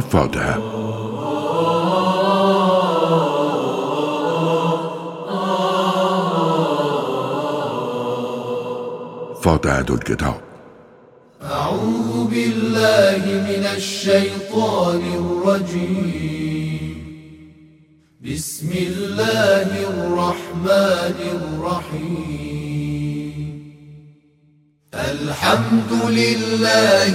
فاتحه. فاتحه الکتاب أعوذ بالله من الشيطان الرجيم. بسم الله الرحمن الرحيم. الحمد لله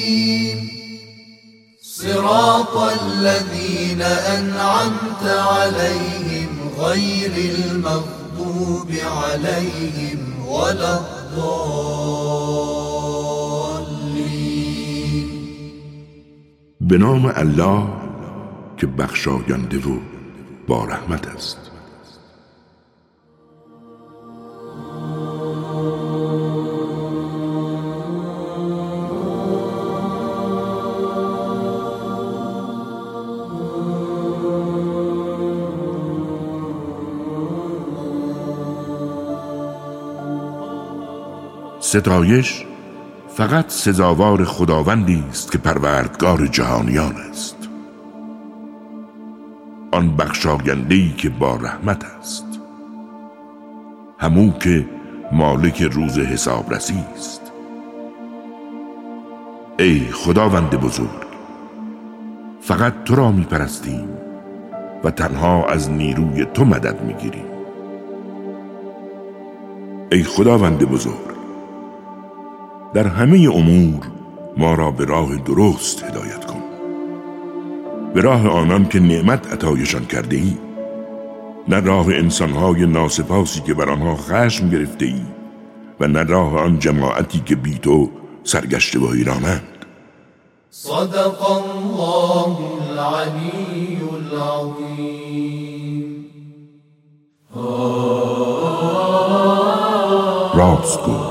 صراط الذين أنعمت عليهم غير المغضوب عليهم ولا الضالين. به نام الله که بخشاینده و با رحمت است. ستایش فقط سزاوار خداوندی است که پروردگار جهانیان است. آن بخشاینده‌ای که با رحمت است. همو که مالک روز حسابرسی است. ای خداوند بزرگ فقط تو را می پرستیم و تنها از نیروی تو مدد می گیریم ای خداوند بزرگ در همه امور ما را به راه درست هدایت کن. به راه آنان که نعمت عطایشان کرده ای نه راه انسانهای ناسپاسی که بر آنها خشم گرفته ای و نه راه آن جماعتی که بی تو سرگشته و ایرانند صدق الله العلي العظيم. راست گفت.